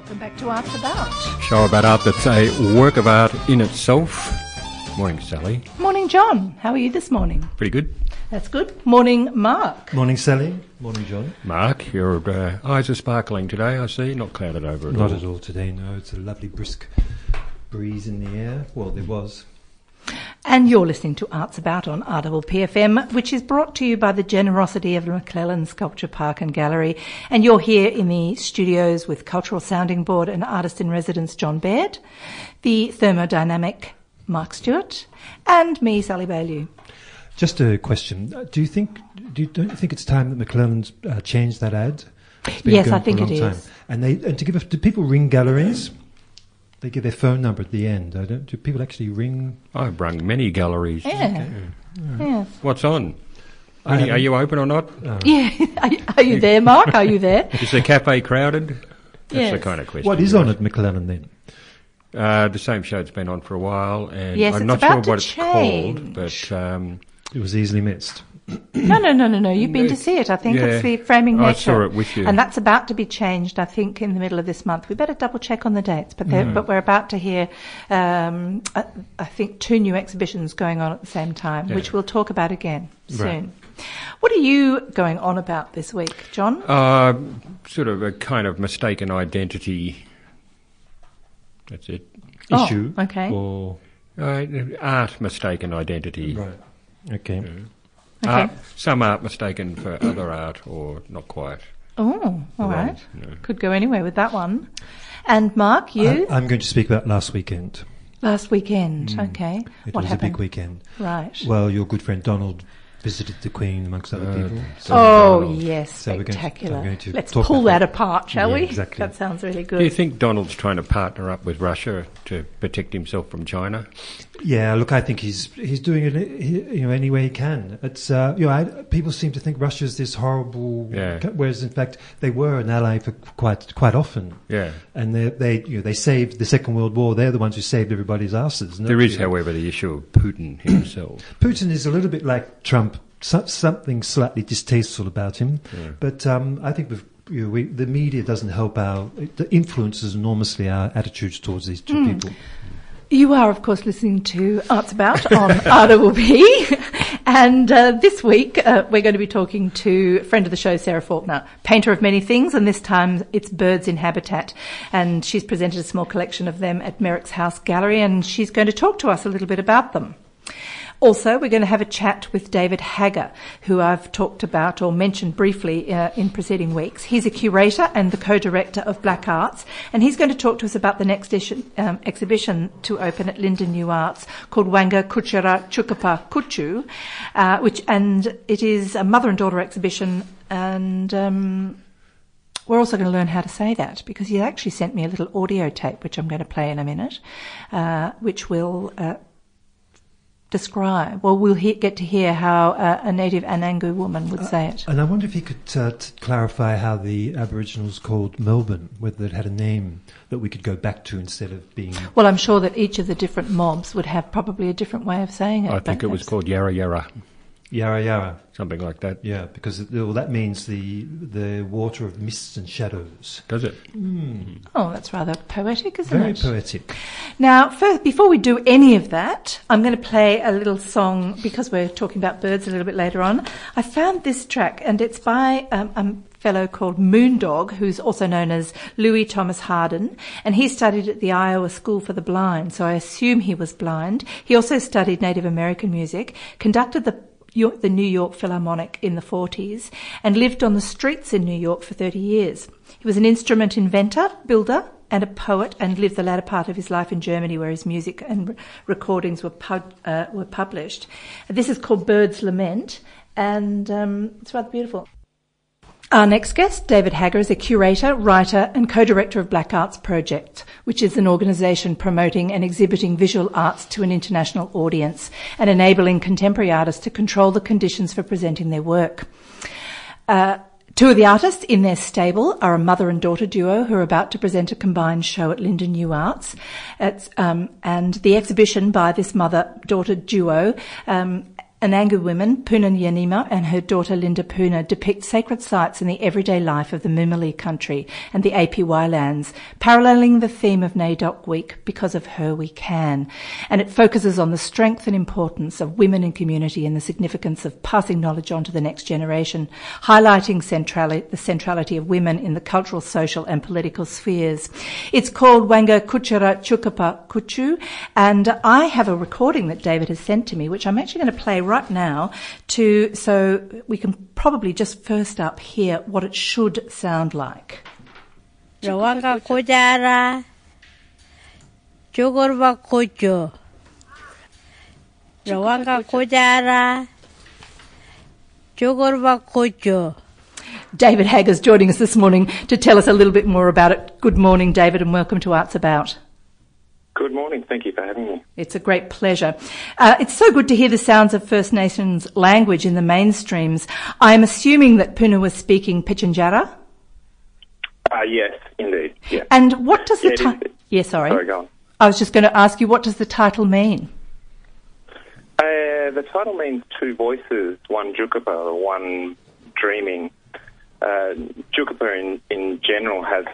Welcome back to Art About. Show about art that's a work of art in itself. Morning, Sally. Morning, John. How are you this morning? Pretty good. That's good. Morning, Mark. Morning, Sally. Morning, John. Mark, your uh, eyes are sparkling today, I see. Not clouded over at Not all. Not at all today, no. It's a lovely brisk breeze in the air. Well, there was. And you're listening to Arts About on RPFM, which is brought to you by the generosity of the McClelland Sculpture Park and Gallery. And you're here in the studios with Cultural Sounding Board and artist in residence John Baird, the thermodynamic Mark Stewart, and me, Sally Bailey. Just a question. Do you think, do you, don't you think it's time that McClelland's uh, changed that ad? Yes, I think it is. Time. And they, and to give, a, do people ring galleries? They give their phone number at the end. I don't, do people actually ring? I've rung many galleries. Yeah. Yes. What's on? I Are you, are you open or not? Yeah. Are you, are you there, Mark? Are you there? Is the cafe crowded? That's the kind of question. What is on at McClelland then? Uh, the same show's been on for a while, and Yes, I'm it's not sure about to what it's called, but um, It was easily missed. No, no, no, no, no. You've been to see it. I think Yeah. it's the Framing Nature. I saw it with you. And that's about to be changed, I think, in the middle of this month. We better double check on the dates, but, Mm. but we're about to hear, um, I, I think, two new exhibitions going on at the same time, Yeah. which we'll talk about again soon. Right. What are you going on about this week, John? uh, sort of a kind of mistaken identity. That's it. Oh, Issue. okay. Or, Uh, art mistaken identity. right. Okay. Ah, okay. Art, some art mistaken for other art, or not quite. Oh, all Wrong, right. no. Could go anywhere with that one. And Mark, you I, am going to speak about last weekend. last weekend. Mm. Okay. It what was happened? a big weekend. Right. Well, your good friend Donald visited the Queen amongst other Uh, people. So, Oh Donald. yes, So we're going to- spectacular. I'm going to Let's pull about that apart, shall Yeah, we? exactly. That sounds really good. Do you think Donald's trying to partner up with Russia to protect himself from China? yeah, look, I think he's he's doing it you know any way he can. It's uh, you know I, people seem to think Russia's this horrible, Yeah. whereas in fact they were an ally for quite quite often. Yeah. And they, they, you know, they saved the Second World War. They're the ones who saved everybody's asses. There is, you however, the issue of Putin himself. Putin is a little bit like Trump. So, something slightly distasteful about him, Yeah. but um, I think we've, you know, we, the media doesn't help our. It influences enormously our attitudes towards these two Hmm. people. You are, of course, listening to Arts About on RWP. And uh, this week, uh, we're going to be talking to a friend of the show, Sarah Faulkner, painter of many things, and this time it's birds in habitat. And she's presented a small collection of them at Merrick's House Gallery, and she's going to talk to us a little bit about them. Also, we're going to have a chat with David Hagger, who I've talked about or mentioned briefly uh, in preceding weeks. He's a curator and the co-director of Black Arts, and he's going to talk to us about the next um, exhibition to open at Linden New Arts called Wangka Kutjara Tjukurpa Kutju, uh, which and it is a mother and daughter exhibition, and um, we're also going to learn how to say that because he actually sent me a little audio tape, which I'm going to play in a minute, uh, which will. Uh, describe. Well, we'll he- get to hear how uh, a native Anangu woman would say it. And I wonder if he could uh, t- clarify how the Aboriginals called Melbourne, whether it had a name that we could go back to instead of being. Well, I'm sure that each of the different mobs would have probably a different way of saying it. I think it was called Yarra Yarra, Yarra Yarra. something like that. Yeah, because well, that means the the water of mists and shadows. Does it? Oh, that's rather poetic, isn't Very it? poetic. Now, first, before we do any of that, I'm going to play a little song because we're talking about birds a little bit later on. I found this track, and it's by um, a fellow called Moondog, who's also known as Louis Thomas Hardin, and he studied at the Iowa School for the Blind, so I assume he was blind. He also studied Native American music, conducted the York, the New York Philharmonic in the 40s, and lived on the streets in New York for 30 years. He was an instrument inventor, builder, and a poet, and lived the latter part of his life in Germany, where his music and recordings were pub- uh, were published. This is called Bird's Lament, and um, it's rather beautiful. Our next guest, David Hagger, is a curator, writer, and co-director of Black Arts Project, which is an organisation promoting and exhibiting visual arts to an international audience and enabling contemporary artists to control the conditions for presenting their work. Uh, Two of the artists in their stable are a mother and daughter duo who are about to present a combined show at Linden New Arts. Um, and the exhibition by this mother-daughter duo um, Anangu women, Puna Yanima and her daughter Linda Puna depict sacred sites in the everyday life of the Mimili country and the APY lands, paralleling the theme of NAIDOC Week, Because of Her We Can. And it focuses on the strength and importance of women in community and the significance of passing knowledge on to the next generation, highlighting centrali- the centrality of women in the cultural, social and political spheres. It's called Wangka Kutjara Tjukurpa Kutju, and I have a recording that David has sent to me, which I'm actually going to play right now to so we can probably just first up hear what it should sound like. Rawanga kujara Chugurba kuchu Rawanga kujara Chugurba kuchu David Hagger's joining us this morning to tell us a little bit more about it. Good morning, David, and welcome to Arts About. Good morning. Thank you for having me. It's a great pleasure. Uh, it's so good to hear the sounds of First Nations language in the mainstreams. I'm assuming that Puna was speaking Pitjantjatjara. Uh, yes, indeed. Yeah. And what does the Yeah, title? Yeah, sorry. Sorry, go on. I was just going to ask you, what does the title mean? Uh, the title means two voices, one Tjukurpa, one dreaming. Uh, Tjukurpa in, in general has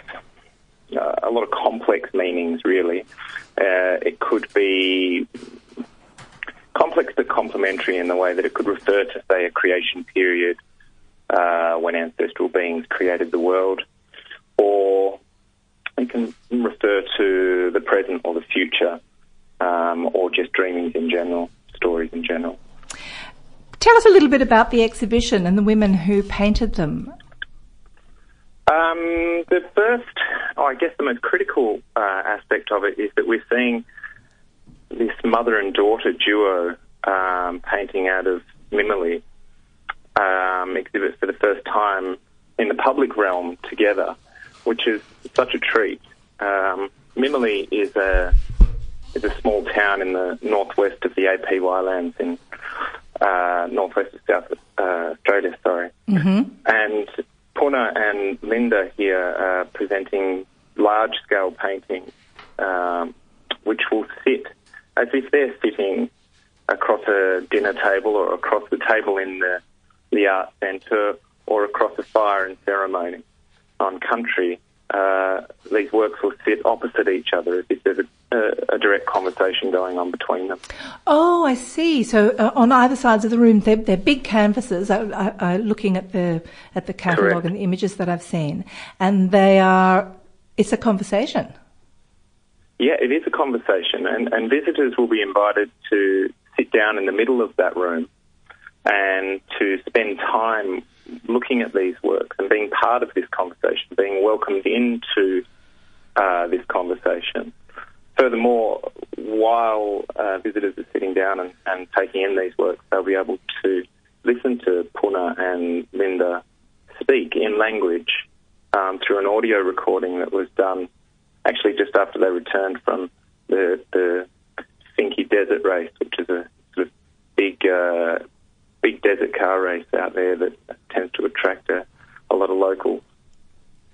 uh, a lot of complex meanings, really. Uh, it could be complex but complementary in the way that it could refer to, say, a creation period uh, when ancestral beings created the world, or it can refer to the present or the future, um, or just dreamings in general, stories in general. Tell us a little bit about the exhibition and the women who painted them. Um, the first, oh, I guess the most critical uh, aspect of it is that we're seeing this mother and daughter duo um, painting out of Mimili um, exhibit for the first time in the public realm together, which is such a treat. Um, Mimili is a is a small town in the northwest of the APY lands in uh, northwest of South uh, Australia. Sorry, and Puna and Linda here are presenting large scale paintings, um, which will sit as if they're sitting across a dinner table or across the table in the, the art centre or across a fire and ceremony on country. Uh, these works will sit opposite each other as if there's a, a, a direct conversation going on between them. Oh, I see. So uh, on either sides of the room, they're, they're big canvases. I, I, I, looking at the at the catalogue and the images that I've seen, and they are. It's a conversation. Yeah, it is a conversation, and, and visitors will be invited to sit down in the middle of that room and to spend time looking at these works and being part of this conversation, being welcomed into uh, this conversation. Furthermore, while uh, visitors are sitting down and, and taking in these works, they'll be able to listen to Puna and Linda speak in language um, through an audio recording that was done actually just after they returned from the the Desert Race, which is a sort of big uh, big desert car race out there that tends to attract a, a lot of locals.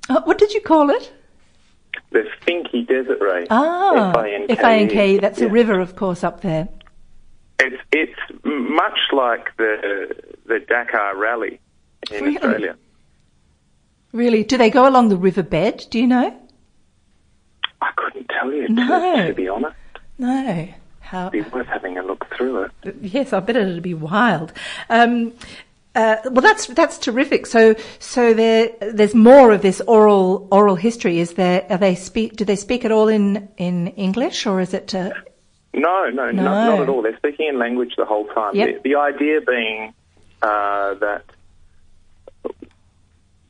Uh, what did you call it? The Finke Desert Race. Ah, F-I-N-K-E. F-I-N-K. That's a river, of course, up there. It's it's much like the the Dakar Rally in Really? Australia. Really? Do they go along the riverbed? Do you know? I couldn't tell you No. to, to be honest. No. How? It'd be worth having a look through it. Yes, I bet it'd be wild. Um, uh, well, that's that's terrific. So, so there, there's more of this oral oral history. Is there? Are they speak? Do they speak at all in in English, or is it? Uh, No, no, No. Not, not at all. They're speaking in language the whole time. Yep. The, the idea being uh, that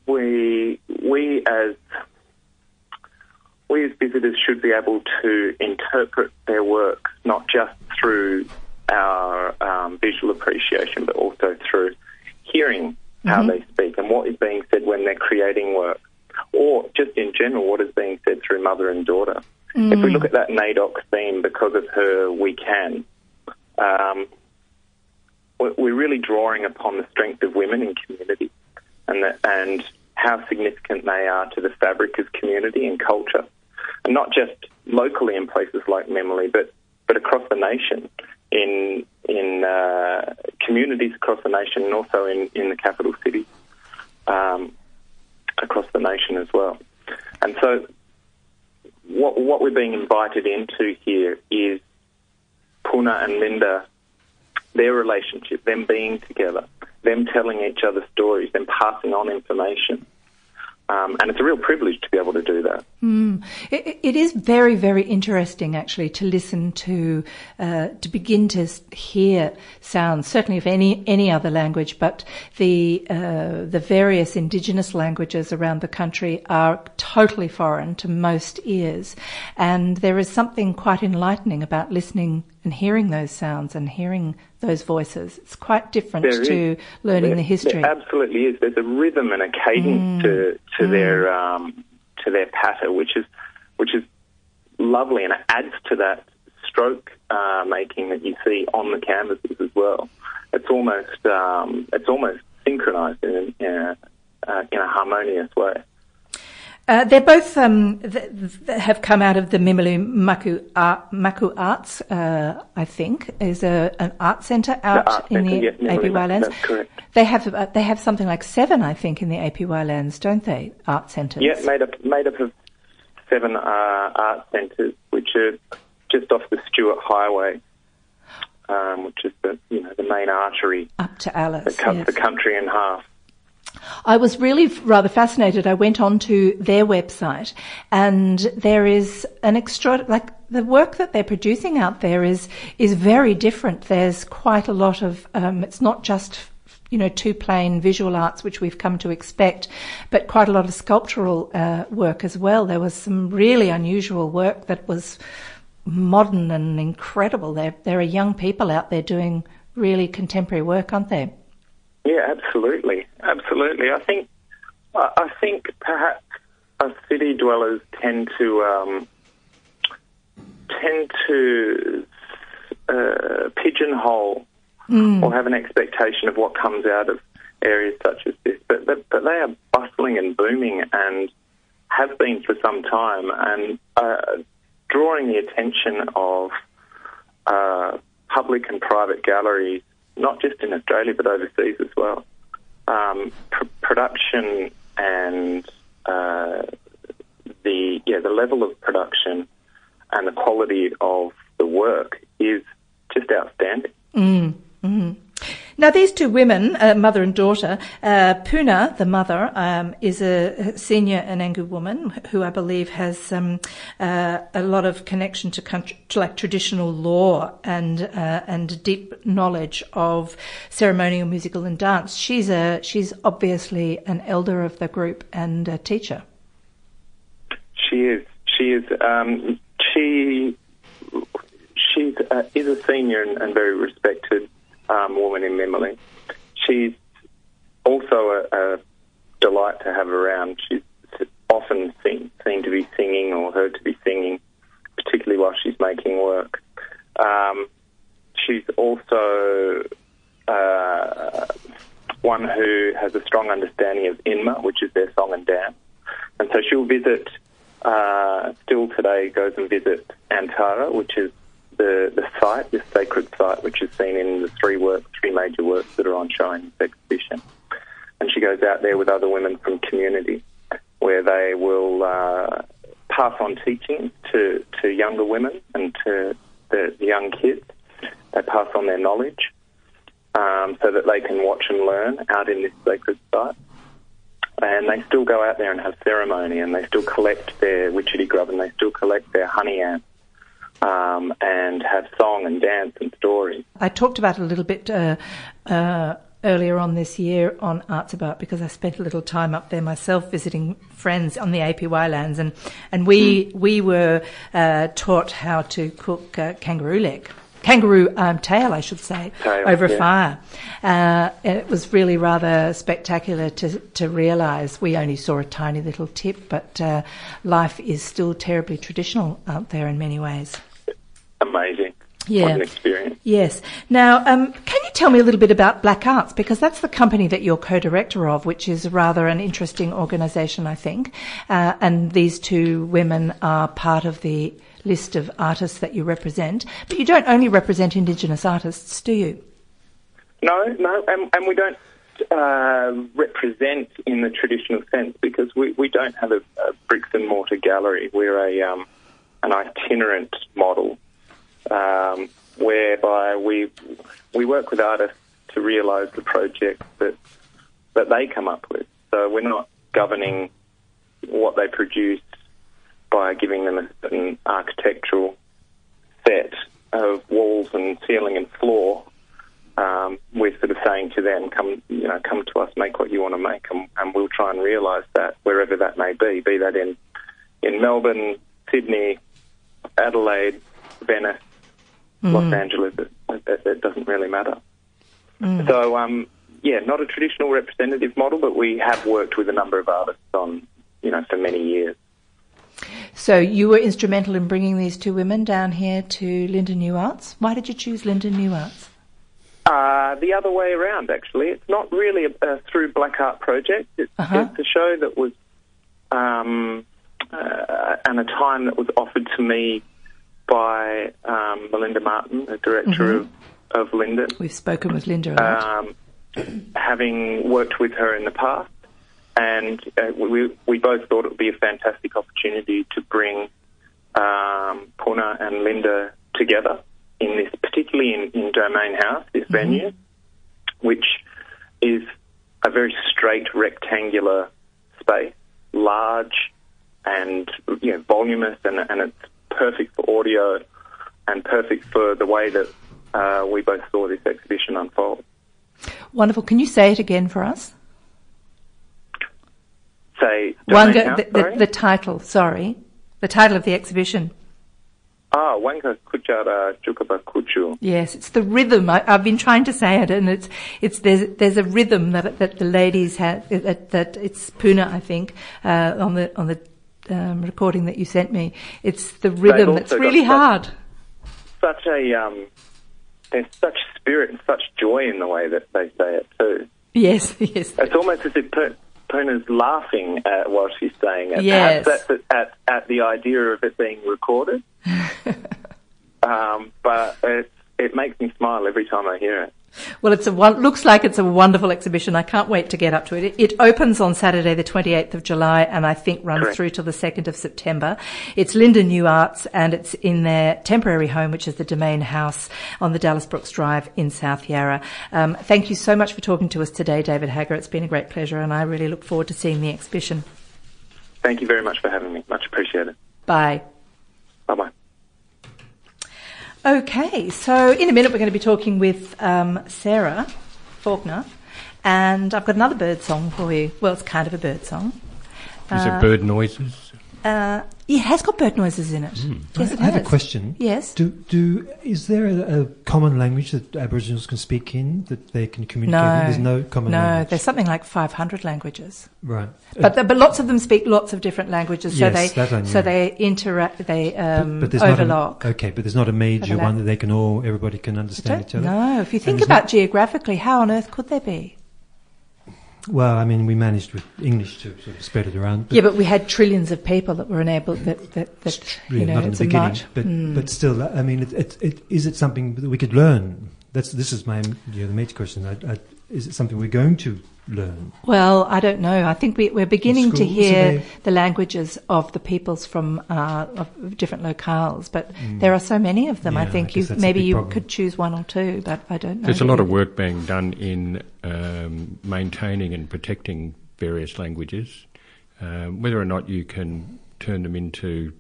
we we as we as visitors should be able to interpret their work not just through our um, visual appreciation, but also through hearing how they speak and what is being said when they're creating work, or just in general what is being said through mother and daughter. If we look at that NAIDOC theme, because of her, we can. Um, we're- really drawing upon the strength of women in community and that, and how significant they are to the fabric of community and culture, and not just locally in places like Mimili, but but across the nation in in uh, communities across the nation and also in, in the capital city um, across the nation as well. And so, what, what we're being invited into here is Puna and Linda, their relationship, them being together, them telling each other stories, them passing on information. Um, and it's a real privilege to be able to do that. It, it is very, very interesting, actually, to listen to, uh, to begin to hear sounds, certainly of any any other language, but the uh, the various indigenous languages around the country are totally foreign to most ears, and there is something quite enlightening about listening and hearing those sounds and hearing those voices. It's quite different There to is. learning There- the history. Absolutely is. There's a rhythm and a cadence to to their um, to their patter, which is which is lovely, and it adds to that stroke uh, making that you see on the canvases as well. It's almost um, it's almost synchronised in, in, a, uh, in a harmonious way. Uh, they're both um, th- th- have come out of the Mimili Maku, Art, Maku Arts, uh, I think, is a, an art centre out art in centre, the Mimili APY lands. correct. They have uh, they have something like seven, I think, in the APY lands, don't they? Art centres. Yeah, made up made up of seven uh, art centres, which are just off the Stuart Highway, um, which is the you know the main artery up to Alice. that cuts yes. the country in half. I was really rather fascinated. I went onto their website, and there is an extra like the work that they're producing out there is is very different. There's quite a lot of. Um, it's not just you know two plain visual arts which we've come to expect, but quite a lot of sculptural uh, work as well. There was some really unusual work that was modern and incredible. There there are young people out there doing really contemporary work, aren't they? Yeah, absolutely, absolutely. I think I think perhaps us city dwellers tend to um, tend to uh, pigeonhole or have an expectation of what comes out of areas such as this, but, but but they are bustling and booming and have been for some time, and uh, drawing the attention of uh, public and private galleries, not just in Australia but overseas as well. Um, pr- production and uh, the yeah the level of production and the quality of the work is just outstanding. Now, these two women, uh, mother and daughter, uh, Puna, the mother, um, is a senior Anangu woman who I believe has um, uh, a lot of connection to, country, to like traditional law and uh, and deep knowledge of ceremonial musical and dance. She's a she's obviously an elder of the group and a teacher. She is. She is. Um, she she's uh, is a senior and, and very respected um, woman in Mimili. She's also a, a delight to have around. She's often seen, seen to be singing or heard to be singing, particularly while she's making work. Um, she's also uh, one who has a strong understanding of Inma, which is their song and dance. And so she'll visit, uh, still today, goes and visits Antara, which is the, the site, the sacred site, which is seen in the three works, three major works that are on show in this exhibition. And she goes out there with other women from community, where they will uh, pass on teaching to, to younger women and to the, the young kids. They pass on their knowledge um, so that they can watch and learn out in this sacred site. And they still go out there and have ceremony, and they still collect their witchetty grub, and they still collect their honey ants, um, and have song and dance and stories. I talked about it a little bit uh, uh, earlier on this year on Arts About because I spent a little time up there myself visiting friends on the APY lands, and and we we were uh, taught how to cook uh, kangaroo leg. Kangaroo um, tail, I should say, Tail, over yeah. fire. Uh, and it was really rather spectacular to to realise. We only saw a tiny little tip, but uh, life is still terribly traditional out there in many ways. Amazing. Yeah. What an experience. Yes. Now, um, can you tell me a little bit about Black Arts? Because that's the company that you're co-director of, which is rather an interesting organisation, I think. Uh, and these two women are part of the list of artists that you represent. But you don't only represent Indigenous artists, do you? No, no, and, and we don't uh, represent in the traditional sense because we, we don't have a, a bricks and mortar gallery. We're a um, an itinerant model um, whereby we we work with artists to realise the projects that that they come up with. So we're not governing what they produce by giving them a certain architectural set of walls and ceiling and floor. Um, we're sort of saying to them, "Come, you know, come to us, make what you want to make, and, and we'll try and realise that wherever that may be, be that in in Melbourne, Sydney, Adelaide, Venice, Los Angeles. It, it, it doesn't really matter. So, um, yeah, not a traditional representative model, but we have worked with a number of artists on, you know, for many years. So you were instrumental in bringing these two women down here to Linden New Arts. Why did you choose Linden New Arts? Uh, the other way around, actually. It's not really a, a through Black Art project. It's, Uh-huh. it's a show that was, um, uh, and a time that was offered to me by um, Melinda Martin, the director of, of Linden. We've spoken with Linda um, having worked with her in the past, and uh, we we both thought it would be a fantastic opportunity to bring um, Puna and Linda together in this, particularly in, in Domain House, this venue, which is a very straight rectangular space, large and you know, voluminous, and, and it's perfect for audio and perfect for the way that uh, we both saw this exhibition unfold. Wonderful. Can you say it again for us? Say Wanga, House, the, the, the title, sorry. The title of the exhibition. Ah, Wangka Kutjara Tjukurpa Kutju. Yes, it's the rhythm. I, I've been trying to say it, and it's it's there's there's a rhythm that that the ladies have that, that it's Puna, I think, uh, on the on the um, recording that you sent me. It's the rhythm also really such- hard. Such a um, there's such spirit and such joy in the way that they say it too. Yes, yes. It's almost as if Puna's laughing at what she's saying. At, Yes. At, at, at the idea of it being recorded. um, but it, it makes me smile every time I hear it. Well, it's a looks like it's a wonderful exhibition. I can't wait to get up to it. It, it opens on Saturday, the 28th of July, and I think runs Correct. through till the 2nd of September. It's Linden New Arts, and it's in their temporary home, which is the Domain House on the Dallas Brooks Drive in South Yarra. Um, thank you so much for talking to us today, David Hagger. It's been a great pleasure, and I really look forward to seeing the exhibition. Thank you very much for having me. Much appreciated. Bye. Bye bye. Okay, so in a minute we're going to be talking with um, Sarah Faulkner, and I've got another bird song for you. Well, it's kind of a bird song. Is Uh, it bird noises? Uh, it has got bird noises in it. Yes, I, it I have a question. Yes. Do do is there a, a common language that Aboriginals can speak in that they can communicate? No, in? There's no common no. language. There's something like 500 languages, right. but the, but lots of them speak lots of different languages. So Yes, that I they knew. so they interact. They But- um, but, there's overlock. Not a, okay, but there's not a major Overlap. one that they can all everybody can understand each other. No, If you think about not- geographically, how on earth could there be? Well, I mean, we managed with English to sort of spread it around. But yeah, but we had trillions of people that were enabled. That that, that yeah, you know, not in it's the beginning. much. But Mm. but still, I mean, it, it, it, is it something that we could learn? That's this is my you know, the major question. I, I, is it something we're going to learn? Well, I don't know. I think we, we're beginning to hear they- the languages of the peoples from uh, of different locales, but there are so many of them. I Mm. Yeah, I think guess you maybe you problem. could choose one or two, but I don't know. There's a lot of work being done in um, maintaining and protecting various languages. Um, whether or not you can turn them into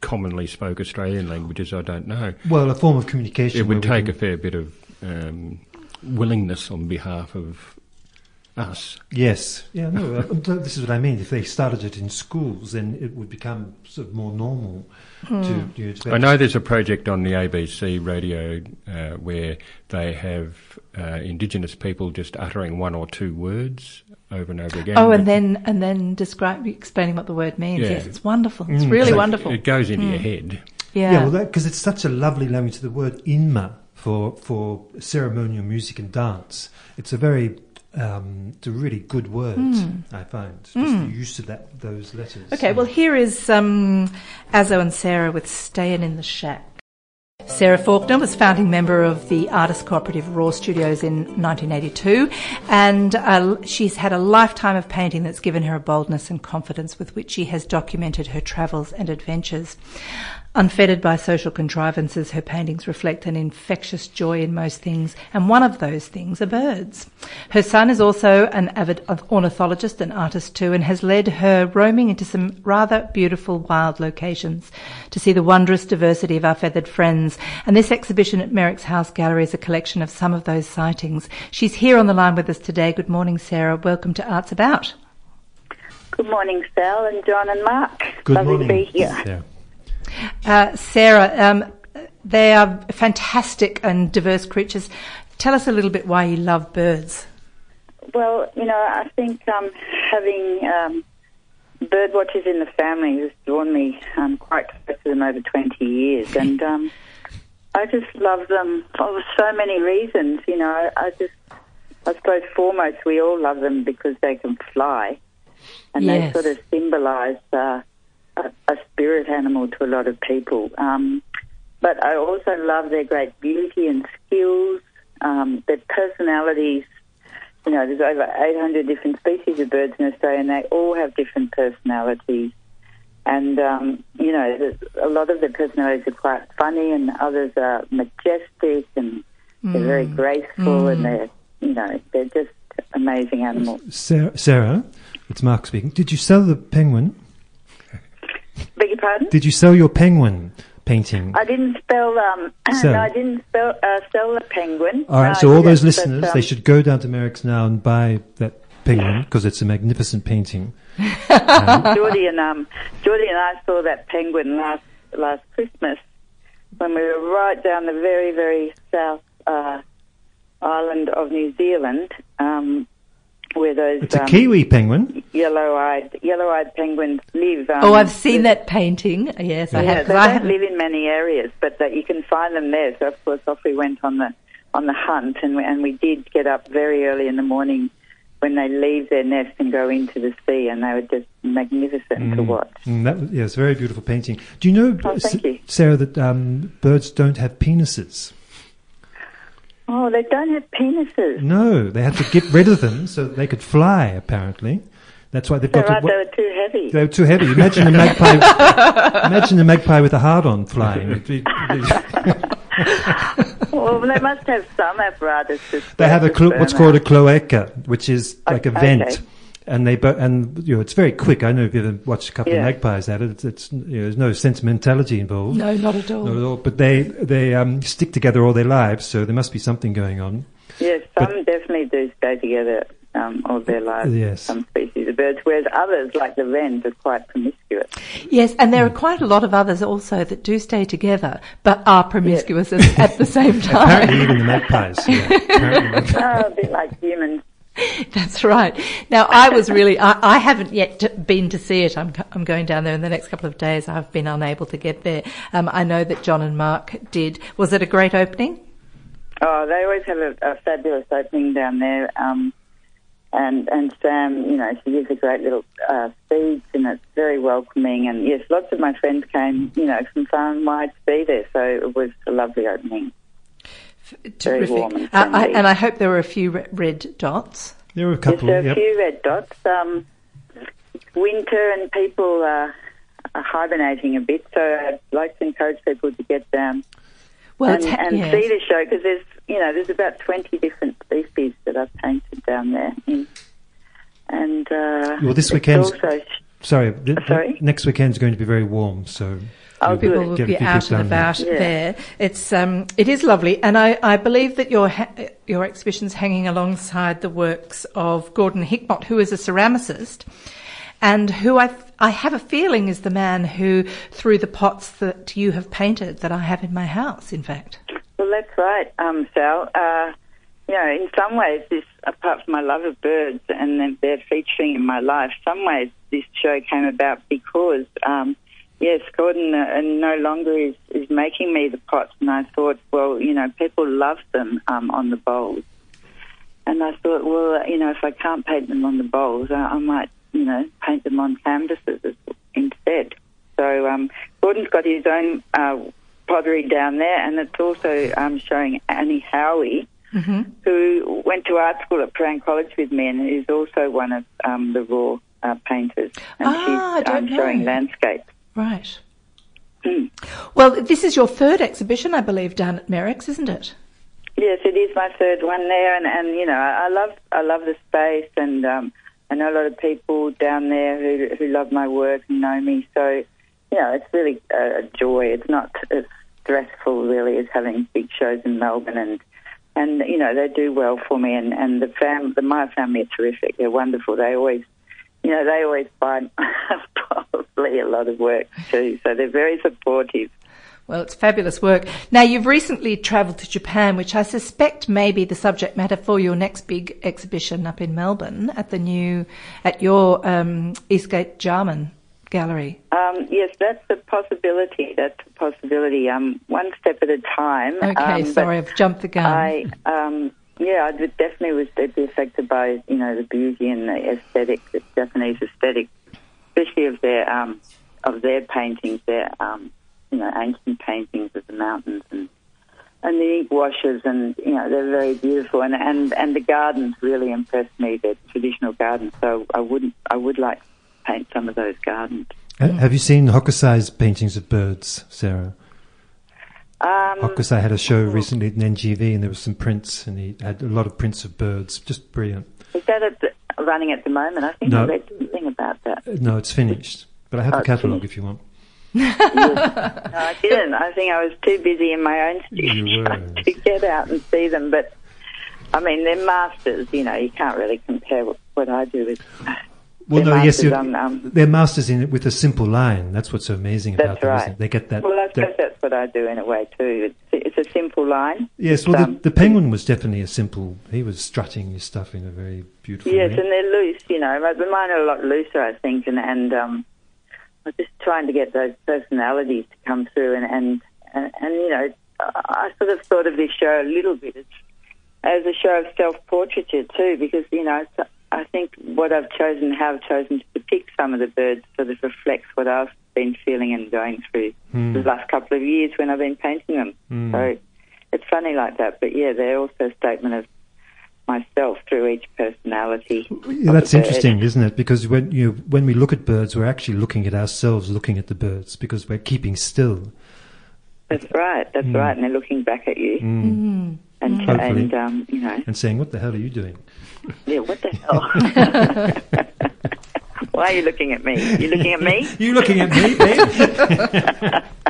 commonly spoke Australian languages, I don't know. Well, a form of communication. It would where we take a fair bit of um, willingness on behalf of us. Yes. Yeah. No. uh, this is what I mean. If they started it in schools, then it would become sort of more normal Hmm. to. You know, to I know there's a project on the ABC radio uh, where they have uh, Indigenous people just uttering one or two words over and over again. Oh, and then and then describe explaining what the word means. Yeah. Yes, it's wonderful. It's Mm, really so wonderful. It goes into your head. yeah. Yeah, well, because it's such a lovely language. The word inma for for ceremonial music and dance. It's a very, um, it's a really good word. I find just the use of that those letters. Hmm. Okay, well, here is um, Azo and Sarah with Staying in the Shack. Sarah Faulkner was founding member of the artist cooperative Raw Studios in 1982, and uh, she's had a lifetime of painting that's given her a boldness and confidence with which she has documented her travels and adventures. Unfettered by social contrivances, her paintings reflect an infectious joy in most things, and one of those things are birds. Her son is also an avid ornithologist and artist too, and has led her roaming into some rather beautiful wild locations to see the wondrous diversity of our feathered friends. And this exhibition at Merrick's House Gallery is a collection of some of those sightings. She's here on the line with us today. Good morning, Sarah. Welcome to Arts About. Good morning, Sal and John and Mark. Good Lovely morning. to be here. Yeah. Uh, Sarah, um, they are fantastic and diverse creatures. Tell us a little bit why you love birds. Well, you know, I think um, having um, bird watchers in the family has drawn me um, quite close to them over 20 years. And um, I just love them for so many reasons. You know, I just, I suppose foremost, we all love them because they can fly. And Yes. they sort of symbolise uh, a, a spirit animal to a lot of people. Um, but I also love their great beauty and skills, um, their personalities. You know, there's over 800 different species of birds in Australia, and they all have different personalities. And um, you know, a lot of their personalities are quite funny, and others are majestic, and they're very graceful, and they're you know, they're just amazing animals. Sarah, Sarah, it's Mark speaking. Did you sell the penguin? Beg your pardon? Did you sell your penguin painting? I didn't spell. Um, So- no, I didn't spell uh, sell the penguin. All right, No, so all those didn't, but, listeners, um, they should go down to Merrick's now and buy that penguin because it's a magnificent painting. Geordie and um, Geordie and I saw that penguin last last Christmas when we were right down the very very south uh, island of New Zealand, um, where those It's a um, kiwi penguin. yellow-eyed yellow-eyed penguins live. Um, Oh, I've seen that painting. Yes, I have. they 'cause I don't haven't- live in many areas, but that you can find them there. So of course, off we went on the on the hunt, and we, and we did get up very early in the morning when they leave their nest and go into the sea, and they were just magnificent to watch. Mm, that was, yes, very beautiful painting. Do you know, Oh, S- you. Sarah, that um, birds don't have penises? Oh, they don't have penises. No, they had to get rid of them so that they could fly. Apparently, that's why they've got right, to. they were too heavy. They were too heavy. Imagine a magpie. imagine a magpie with a hard-on flying. It'd well, they must have some apparatus. to they have a clo- what's called a cloaca, which is like a Okay. vent, and they bo- and you know it's very quick. I know if you ever watched a couple Yeah. of magpies at it. It's, it's you know, there's no sentimentality involved. No, not at all. Not at all. But they they um, stick together all their lives, so there must be something going on. Yes, some definitely do stay together um, all their lives. Yes. Some species of birds, whereas others, like the wrens, are quite promiscuous. Yes, and there are quite a lot of others also that do stay together, but are promiscuous at, at the same time. Apparently, even the magpies. Yeah. Apparently. oh, a bit like humans. That's right. Now, I was really, I, I haven't yet t- been to see it. I'm, I'm going down there in the next couple of days. I've been unable to get there. Um, I know that John and Mark did. Was it a great opening? Oh, they always have a, a fabulous opening down there. Um, and and Sam, you know, she gives a great little uh, speech, and it's very welcoming. And yes, lots of my friends came, you know, from far and wide to be there. So it was a lovely opening. Very warm and Uh, I, and I hope there were a few red dots. There were a couple. There's a Yep. few red dots. Um, winter and people are, are hibernating a bit, so I'd like to encourage people to get down Well, and, ha- and yes. see the show because there's you know there's about 20 different species that I've painted down there. In, and uh, Well, this weekend. weekend's- also Sorry, th- th- Sorry? next weekend's going to be very warm, so Oh, you'll good. people will get be few out and about Yeah. there. It's um, it is lovely, and I, I believe that your ha- your exhibition's hanging alongside the works of Gordon Hickmott, who is a ceramicist, and who I I have a feeling is the man who threw the pots that you have painted that I have in my house. In fact, Well, that's right, um, Sal. Uh, you know, in some ways, this, apart from my love of birds and then they're featuring in my life, some ways this show came about because, um, yes, Gordon uh, no longer is, is making me the pots, and I thought, well, you know, people love them um, on the bowls. And I thought, well, you know, if I can't paint them on the bowls, I, I might, you know, paint them on canvases instead. So um, Gordon's got his own uh, pottery down there, and it's also um, showing Annie Howie, who went to art school at Prahran College with me, and is also one of um, the raw uh, painters, and Ah, she's um, showing landscapes. Right. Hmm. Well, this is your third exhibition, I believe, down at Merrick's, isn't it? Yes, it is my third one there, and, and you know I, I love I love the space, and um, I know a lot of people down there who who love my work and know me. So you know it's really a, a joy. It's not as stressful really as having big shows in Melbourne, and and you know they do well for me, and and the fam the my family are terrific. They're wonderful. They always you know they always find probably a lot of work too, so they're very supportive. Well, it's fabulous work. Now, you've recently travelled to Japan, which I suspect may be the subject matter for your next big exhibition up in Melbourne at the new, at your um, Eastgate Jarman Gallery. Um, yes, that's a possibility. That's a possibility. Um, one step at a time. Okay, um, sorry, I've jumped the gun. I, um, yeah, I definitely was deeply affected by you know the beauty and the aesthetic, the Japanese aesthetic, especially of their um, of their paintings, their um, you know ancient paintings of the mountains and and the ink washes, and you know they're very beautiful, and and and the gardens really impressed me. The traditional gardens, so I wouldn't I would like to paint some of those gardens. Have you seen Hokusai's paintings of birds, Sarah? Um, Hokusai had a show recently at NGV, and there was some prints, and he had a lot of prints of birds. Just brilliant. Is that at the, running at the moment? I think No. I read something about that. Uh, No, it's finished, but I have Oh, the catalogue if you want. No, I didn't. I think I was too busy in my own studio to get out and see them. But I mean, they're masters. You know, you can't really compare what, what I do with. Well, no, yes, masters you're- on, um, they're masters in it with a simple line. That's what's so amazing about That's them. right. Isn't it? They get that. Well, I suppose that- that's what I do in a way too. It's, it's a simple line. yes, well, um, the, the penguin was definitely a simple. He was strutting his stuff in a very beautiful Yes, way. and they're loose. You know, but mine are a lot looser, I think, and and um, I'm just trying to get those personalities to come through, and and and, and you know, I sort of thought of this show a little bit as, as a show of self-portraiture too, because you know, I think what I've chosen, how I've chosen to depict some of the birds, sort of reflects what I've been feeling and going through Hmm. the last couple of years when I've been painting them. Hmm. So it's funny like that, but yeah, they're also a statement of myself through each personality. Yeah, that's interesting, isn't it? Because when you when we look at birds, we're actually looking at ourselves, looking at the birds, because we're keeping still. That's right. That's Mm. right. And they're looking back at you, Mm. and and um, you know, And saying, "What the hell are you doing?" Yeah, what the hell? Why are you looking at me? You looking at me? You looking at me, babe?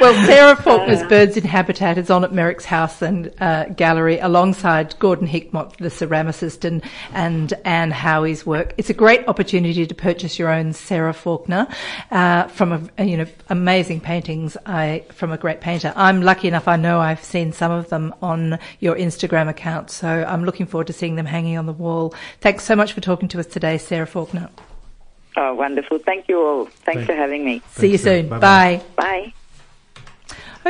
Well, Sarah Faulkner's Birds in Habitat is on at Merrick's House and uh, Gallery alongside Gordon Hickmott, the ceramicist, and, and Anne Howie's work. It's a great opportunity to purchase your own Sarah Faulkner uh, from a, you know amazing paintings I, from a great painter. I'm lucky enough; I know I've seen some of them on your Instagram account, so I'm looking forward to seeing them hanging on the wall. Thanks so much for talking to us today, Sarah Faulkner. Oh, wonderful. Thank you all. Thanks Thank- for having me. See you Thanks, soon. Bye-bye. Bye. Bye.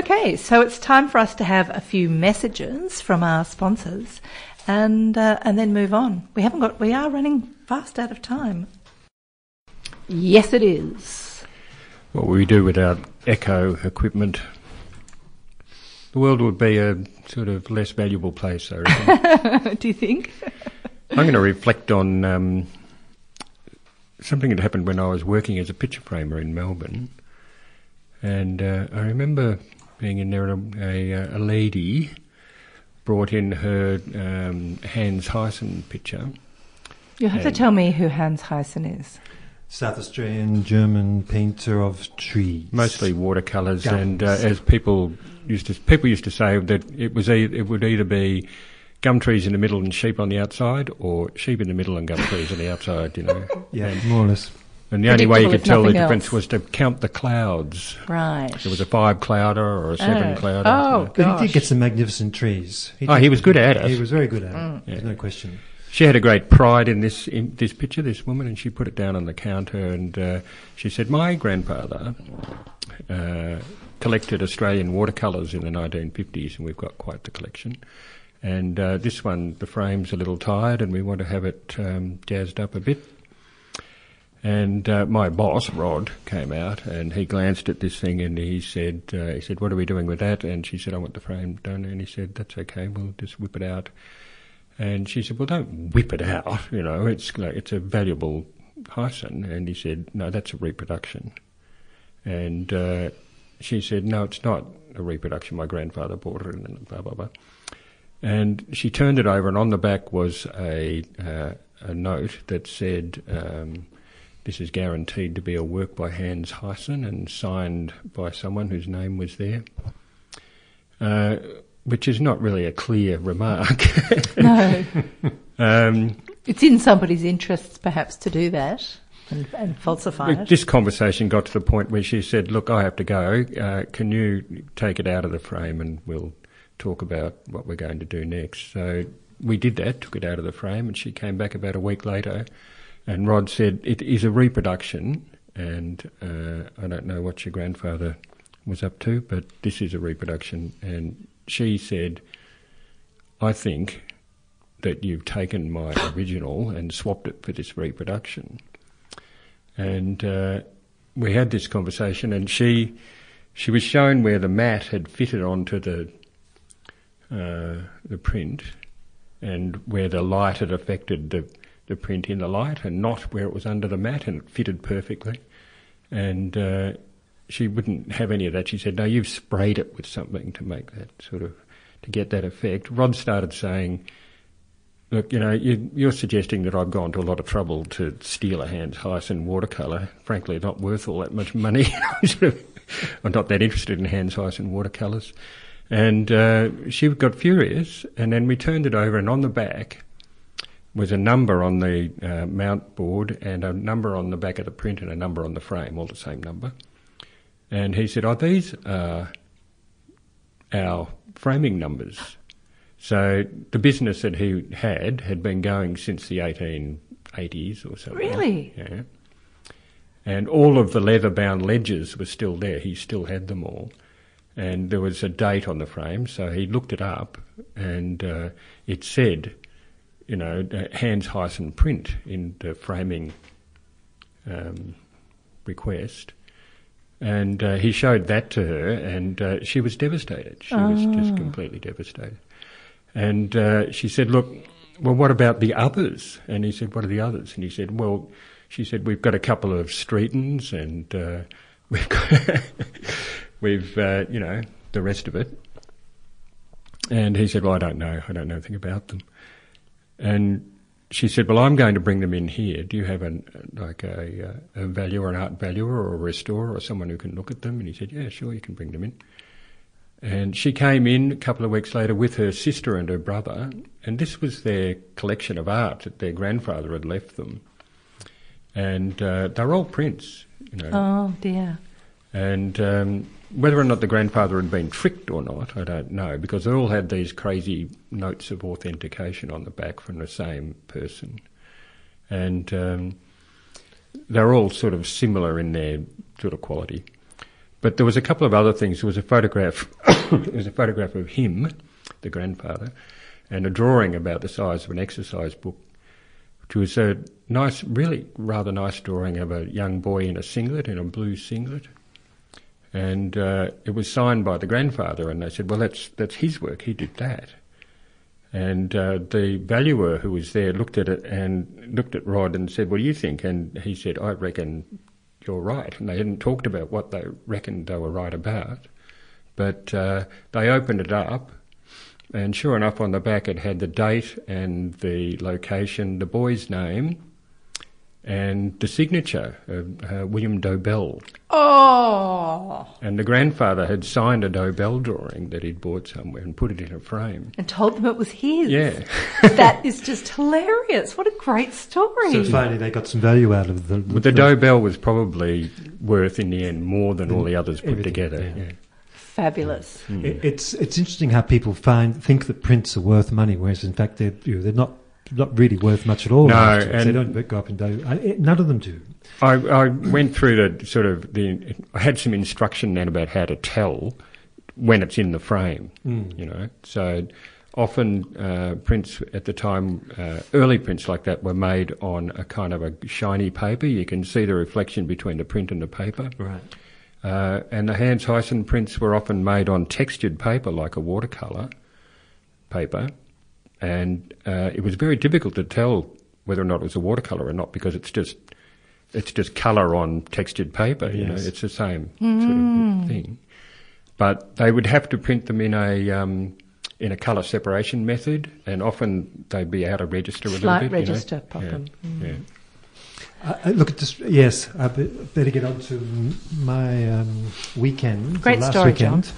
Okay, so it's time for us to have a few messages from our sponsors, and uh, and then move on. We haven't got. We are running fast out of time. Yes, it is. What would we do without echo equipment? The world would be a sort of less valuable place, I reckon. Do you think? I'm going to reflect on um, something that happened when I was working as a picture framer in Melbourne. And uh, I remember being in there, and a, a, a lady brought in her um, Hans Heysen picture. You have to tell me who Hans Heysen is. South Australian German painter of trees. mostly watercolors Gums. and uh, as people used to people used to say that it was e- it would either be gum trees in the middle and sheep on the outside or sheep in the middle and gum trees on the outside you know Yeah, more or less. and the only way you could tell the difference else. was to count the clouds Right. there was a five clouder or a seven Oh. clouder Oh, Yeah. But he did get some magnificent trees. Oh, he was good at it. He was very good at it. Mm. There's no question. She had a great pride in this in this picture, this woman, and she put it down on the counter. And uh, she said, "My grandfather uh, collected Australian watercolours in the 1950s, and we've got quite the collection. And uh, this one, the frame's a little tired, and we want to have it um, jazzed up a bit. And uh, my boss, Rod, came out and he glanced at this thing and he said, uh, "He said, what are we doing with that?" And she said, "I want the frame done." And he said, "That's okay. We'll just whip it out." And she said, "Well, don't whip it out. You know, it's like, it's a valuable Heysen." And he said, "No, that's a reproduction." And uh, she said, "No, it's not a reproduction. My grandfather bought it." And blah blah blah. And she turned it over, and on the back was a uh, a note that said. Um, this is guaranteed to be a work by Hans Heysen and signed by someone whose name was there, uh, which is not really a clear remark. No. um, it's in somebody's interests, perhaps, to do that and, and falsify it. this conversation got to the point where she said, "Look, I have to go. Uh, can you take it out of the frame and we'll talk about what we're going to do next?" So we did that, took it out of the frame, and she came back about a week later. And Rod said, "It is a reproduction, and uh, I don't know what your grandfather was up to, but this is a reproduction." And she said, "I think that you've taken my original and swapped it for this reproduction." And uh, we had this conversation, and she she was shown where the mat had fitted onto the uh, the print, and where the light had affected the the print in the light, and not where it was under the mat, and it fitted perfectly. And uh, she wouldn't have any of that. She said, "No, you've sprayed it with something to make that sort of to get that effect." Rod started saying. Look, you know, you, you're suggesting that I've gone to a lot of trouble to steal a Hans Heysen watercolour. Frankly, not worth all that much money. I'm not that interested in Hans Heysen watercolours. And uh, she got furious, and then we turned it over, and on the back was a number on the uh, mount board and a number on the back of the print and a number on the frame, all the same number. And he said, "Oh, these are our framing numbers." So the business that he had had been going since the 1880s or so. Really? Yeah. And all of the leather-bound ledgers were still there. He still had them all. And there was a date on the frame, so he looked it up, and uh, it said, you know, uh, Hans Heysen print in the framing um, request. And uh, he showed that to her, and uh, she was devastated. She was just completely devastated. And uh, she said, Look, well, what about the others? And he said, What are the others? And he said, Well, she said, We've got a couple of Streetons and uh, we've got, we've, uh, you know, the rest of it. And he said, Well, I don't know. I don't know anything about them. And she said, "Well, I'm going to bring them in here. Do you have an like a, uh, a valuer, an art valuer, or a restorer, or someone who can look at them?" And he said, "Yeah, sure, you can bring them in." And she came in a couple of weeks later with her sister and her brother, and this was their collection of art that their grandfather had left them. And uh, they're all prints, you know. Oh dear. And um, whether or not the grandfather had been tricked or not, I don't know, because they all had these crazy notes of authentication on the back from the same person. And um, they're all sort of similar in their sort of quality. But there was a couple of other things. There was a photograph. there was a photograph of him, the grandfather, and a drawing about the size of an exercise book, which was a nice, really rather nice drawing of a young boy in a singlet, in a blue singlet, and uh, it was signed by the grandfather. And they said, "Well, that's that's his work. He did that." And uh, the valuer who was there looked at it and looked at Rod and said, "What do you think?" And he said, "I reckon you're right." And they hadn't talked about what they reckoned they were right about, but uh, they opened it up, and sure enough, on the back it had the date and the location, the boy's name, and the signature of uh, William Dobell. Oh. And the grandfather had signed a Dobell drawing that he'd bought somewhere and put it in a frame. And told them it was his. Yeah. that is just hilarious. What a great story. So finally, they got some value out of the. But the Dobell was probably worth in the end more than all the others put together. yeah. Yeah. Fabulous. It- It's it's interesting how people find think that prints are worth money, whereas in fact they're you know, they're not not really worth much at all. No, afterwards. they don't go up and. I- None of them do. I, I went through the sort of the. I had some instruction then about how to tell when it's in the frame. Mm. You know, so often uh, prints at the time, uh, early prints like that, were made on a kind of a shiny paper. You can see the reflection between the print and the paper. Right. Uh, and the Hans Heysen prints were often made on textured paper, like a watercolour paper, and uh, it was very difficult to tell whether or not it was a watercolour or not because it's just it's just colour on textured paper. You know, it's the same sort of thing. But they would have to print them in a um, in a colour separation method, and often they'd be out of register a Slight little bit. you know. register problem. Yeah. I, I look at this. Yes, I better get on to my um, weekend. Great last story, weekend. John.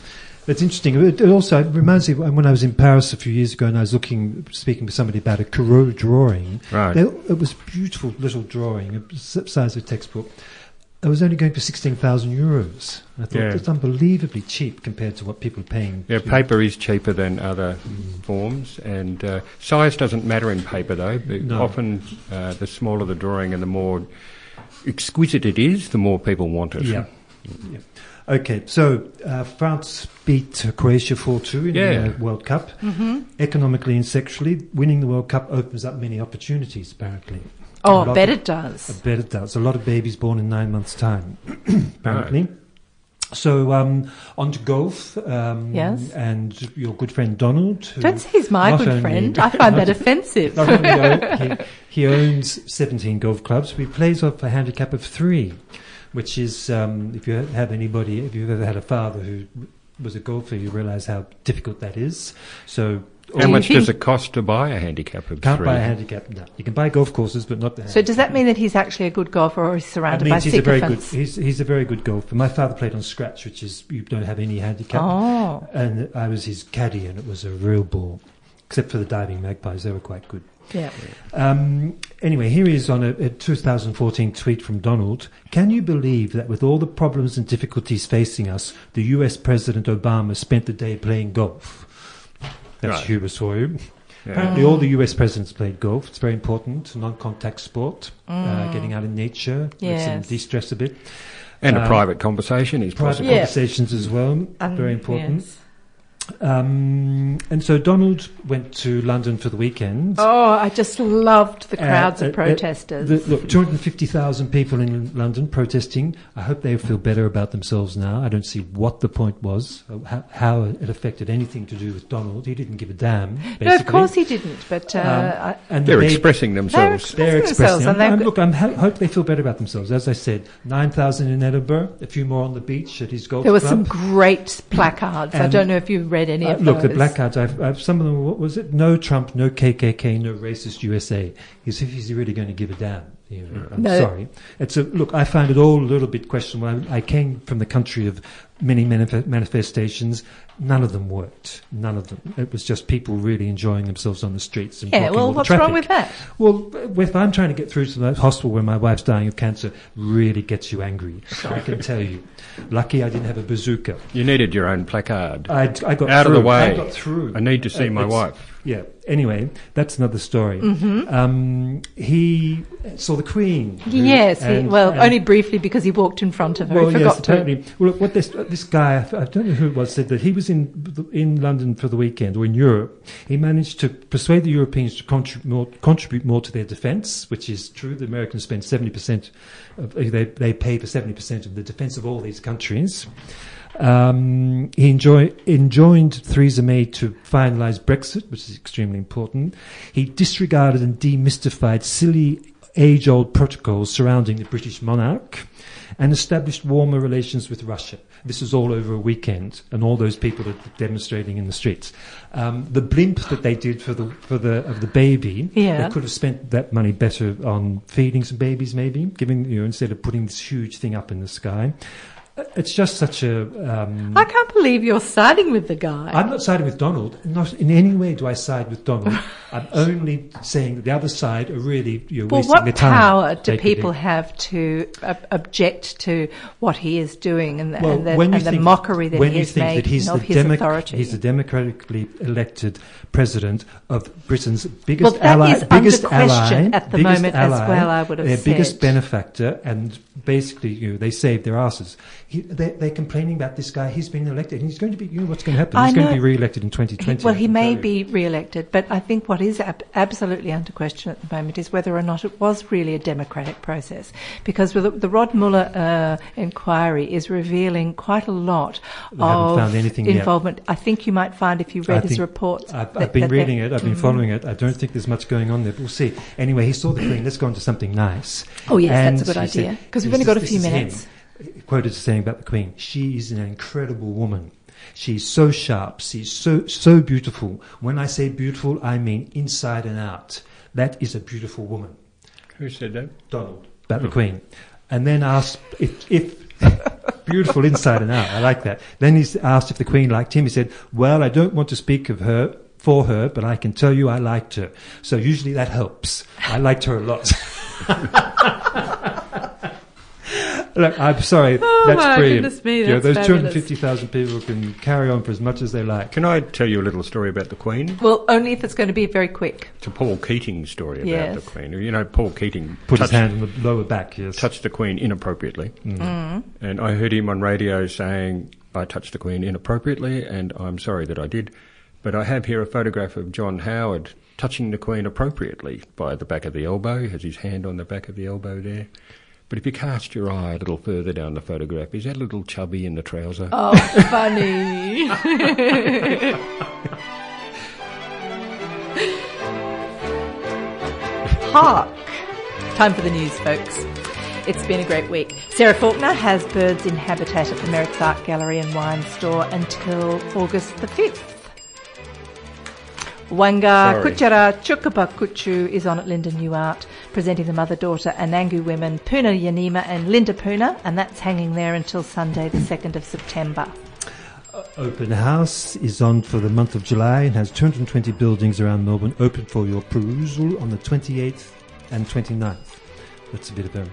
It's interesting. It also reminds me of when I was in Paris a few years ago and I was looking, speaking with somebody about a Corot drawing. Right. They, it was a beautiful little drawing, size of a textbook. It was only going for 16,000 euros. I thought Yeah. that's unbelievably cheap compared to what people are paying. Yeah, paper is cheaper than other forms, and uh, size doesn't matter in paper though. No. Often, uh, the smaller the drawing and the more exquisite it is, the more people want it. Yeah. yeah. Okay, so uh, France beat Croatia 4 2 in Yeah. the World Cup. Mm-hmm. Economically and sexually, winning the World Cup opens up many opportunities, apparently. Oh, A I lot bet of- it does. I bet it does. A lot of babies born in nine months' time, apparently. So, um, on to golf. Um, Yes. And your good friend Donald. Don't say he's my good only- friend. I find that offensive. not only own- he, he owns 17 golf clubs, but he plays off a handicap of three, which is, um, if you have anybody, if you've ever had a father who was a golfer, you realize how difficult that is. So, How Do you much think- does it cost to buy a handicap of can't three? buy a handicap. No, you can buy golf courses, but not the So does that mean that he's actually a good golfer or he's surrounded That by means he's a very good. He's, he's a very good golfer. My father played on scratch, which is you don't have any handicap. Oh, And I was his caddy, and it was a real ball. Except for the diving magpies, they were quite good. Yeah. Um, anyway, here is on a, a 2014 tweet from Donald. Can you believe that with all the problems and difficulties facing us, the US President Obama spent the day playing golf? That's Right. hubris for you. Yeah. Apparently, all the US presidents played golf. It's very important, non-contact sport, uh, Mm. getting out in nature, lets them de-stress a bit. And a Um, private conversation is Private possible. Yeah. conversations as well, Um, very important. yes. Um, and so Donald went to London for the weekend. Oh, I just loved the crowds Uh, uh, of protesters. The, look, 250,000 people in London protesting. I hope they feel better about themselves now. I don't see what the point was, how, how it affected anything to do with Donald. He didn't give a damn. Basically. no, of course he didn't. But uh, Um, I, And the They're babe- expressing themselves. They're Expressing expressing. themselves, I'm, and they've I'm- got- look, I'm ha- hope they feel better about themselves. As I said, 9,000 in Edinburgh, a few more on the beach at his golf there were club. some great placards. I don't know if you read any Uh, of look, those. the placards. I've, I've some of them. What was it? No Trump, no KKK, no racist USA. If he's really going to give a damn. You I'm No. sorry. It's a look. I find it all a little bit questionable. I, I came from the country of many manif- manifestations. None of them worked. None of them. It was just people really enjoying themselves on the streets and yeah, blocking well, all the what's traffic. wrong with that? Well, if I'm trying to get through to the hospital where my wife's dying of cancer, really gets you angry. I can tell you. Lucky I didn't have a bazooka. You needed your own placard. I, I got Out of the way. I got through. I need to see Uh, my wife. Yeah. Anyway, that's another story. Mm-hmm. Um, he saw the Queen. who- Yes, he, well, and- only briefly because he walked in front of her. Well, yes, forgot to. apparently. Well, look, what this this guy, I don't know who it was, said that he was in in London for the weekend or in Europe. He managed to persuade the Europeans to contribute more, contribute more to their defence, which is true. The Americans spend seventy percent. They they pay for seventy percent of the defence of all these countries. Um, he enjoy, enjoined Theresa May to finalise Brexit, which is extremely important. He disregarded and demystified silly age-old protocols surrounding the British monarch and established warmer relations with Russia. This was all over a weekend, and all those people are demonstrating in the streets. Um, the blimp that they did for the for the of the baby, Yeah. they could have spent that money better on feeding some babies, maybe giving you know instead of putting this huge thing up in the sky. It's just such a. Um, I can't believe you're siding with the guy. I'm not siding with Donald. Not in any way do I side with Donald. I'm only saying that the other side are really you're well, wasting what their time. power do people have to uh, object to what he is doing and the, Well, and the, when you and the think- mockery that when he you has think made that he's of the his democ- authority? He's the democratically elected president of Britain's biggest Well, ally, is biggest ally, at the biggest moment as well, I would have their biggest benefactor, and basically, you know, they saved their asses. He, they, they're complaining about this guy. He's been elected. And he's going to be. You know what's going to happen? I He's going to be re-elected in 2020. Well, he may be re-elected, but I think what is ab- absolutely under question at the moment is whether or not it was really a democratic process, because with the, the Rod Mueller uh, inquiry is revealing quite a lot I haven't of found anything yet. involvement. I think you might find if you I read his think reports. I've, that- I've been reading it. I've been Mhm. following it. I don't think there's much going on there. But we'll see. Anyway, he saw the Queen. Let's go on to something nice. Oh yes, And that's a good idea because we've only got a few minutes. him. Quoted as saying about the Queen, she is an incredible woman. She's so sharp. She's so so beautiful. When I say beautiful, I mean inside and out. That is a beautiful woman. Who said that? Donald about the hmm. Queen, and then asked if, if beautiful inside and out. I like that. Then he's asked if the Queen liked him. He said, "Well, I don't want to speak of her." For her, but I can tell you I liked her. So usually that helps. I liked her a lot. Look, I'm sorry. Oh, that's my brilliant. goodness me, You know, that's those 250,000 people can carry on for as much as they like. Can I tell you a little story about the Queen? Well, only if it's going to be very quick. It's a Paul Keating story about Yes. the Queen. You know, Paul Keating Put touched, his hand on the lower back, yes. touched the Queen inappropriately. Mm. And I heard him on radio saying, I touched the Queen inappropriately, and I'm sorry that I did. But I have here a photograph of John Howard touching the Queen appropriately by the back of the elbow. He has his hand on the back of the elbow there. But if you cast your eye a little further down the photograph, is that a little chubby in the trouser? Oh, funny. Hark! Time for the news, folks. It's been a great week. Sarah Faulkner has birds in habitat at the Merrick's Art Gallery and Wine Store until August the 5th. Wangka Sorry. Kuchara Chukapakuchu is on at Linden New Art, presenting the mother-daughter Anangu women Puna Yanima and Linda Puna, and that's hanging there until Sunday the 2nd of September. Uh, open House is on for the month of July and has 220 buildings around Melbourne open for your perusal on the 28th and 29th. That's a bit of a.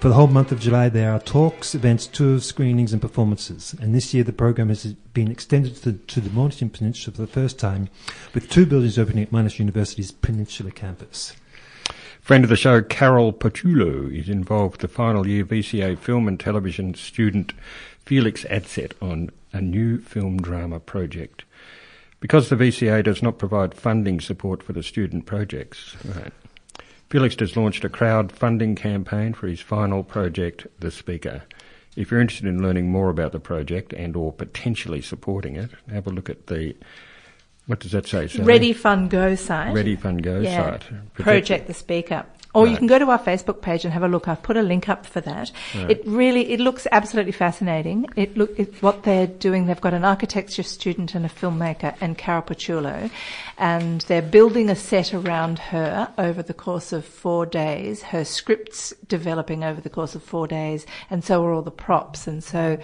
For the whole month of July, there are talks, events, tours, screenings, and performances. And this year, the program has been extended to the, to the Mornington Peninsula for the first time, with two buildings opening at Monash University's Peninsula campus. Friend of the show, Carol Pachulo, is involved the final year VCA film and television student Felix Adlett on a new film drama project. Because the VCA does not provide funding support for the student projects, right, Felix has launched a crowdfunding campaign for his final project, The Speaker. If you're interested in learning more about the project and or potentially supporting it, have a look at the, what does that say, Sally? Ready Fund Go site. Ready Fund Go yeah. site. Project the Speaker. Or you can go to our Facebook page and have a look. I've put a link up for that. Right. It really, it looks absolutely fascinating. It look, it, what they're doing, they've got an architecture student and a filmmaker and Carol Pachulo, and they're building a set around her over the course of four days. Her scripts developing over the course of four days, and so are all the props. And so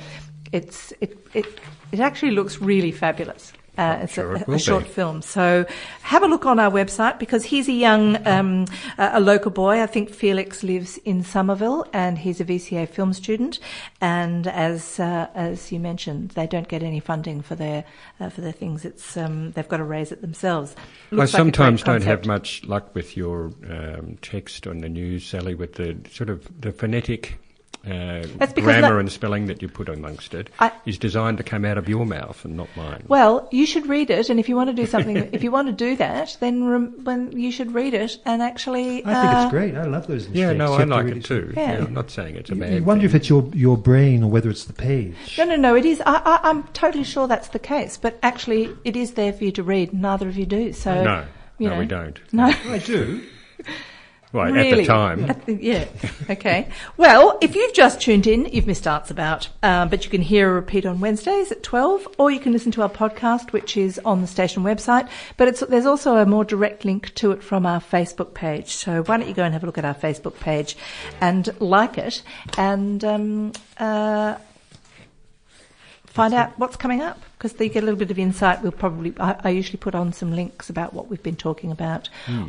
it's, it, it, it actually looks really fabulous. Uh, it's sure a, it a short be. film. So have a look on our website because he's a young, um, a local boy. I think Felix lives in Somerville and he's a VCA film student. And as uh, as you mentioned, they don't get any funding for their uh, for their things. It's um, they've got to raise it themselves. I like sometimes don't have much luck with your um, text on the news, Sally, with the sort of the phonetic uh, That's grammar that- and spelling that you put amongst it I- is designed to come out of your mouth and not mine. Well, you should read it, and if you want to do something, if you want to do that, then rem- when you should read it and actually. I think uh, it's great. I love those mistakes. yeah, no, You I have to like it too. Yeah. Yeah, I'm not saying it's a You, bad you wonder thing. if it's your, your brain or whether it's the page. No, no, no. It is. I, I, I'm totally sure that's the case. But actually, it is there for you to read. Neither of you do. So no, you no, know. we don't. No, I do. Right, really. at the time. At the- yeah. Okay. Well, if you've just tuned in, you've missed Arts About. Um, but you can hear a repeat on Wednesdays at 12, or you can listen to our podcast, which is on the station website. But it's, there's also a more direct link to it from our Facebook page. So why don't you go and have a look at our Facebook page and like it and um, uh, find out what's coming up because they get a little bit of insight. We'll probably, I, I usually put on some links about what we've been talking about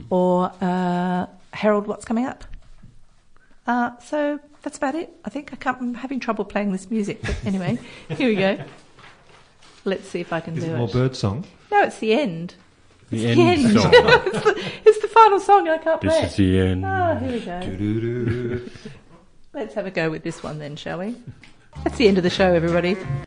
or uh, herald what's coming up. Uh, so that's about it. I think I can't, I'm having trouble playing this music, but anyway, here we go. Let's see if I can Is do it more it. bird song? No, it's the end. The It's end the song. it's, the, it's the final song. and I can't This play is the end. Ah, here we go. Let's have a go with this one then, shall we? That's the end of the show, everybody.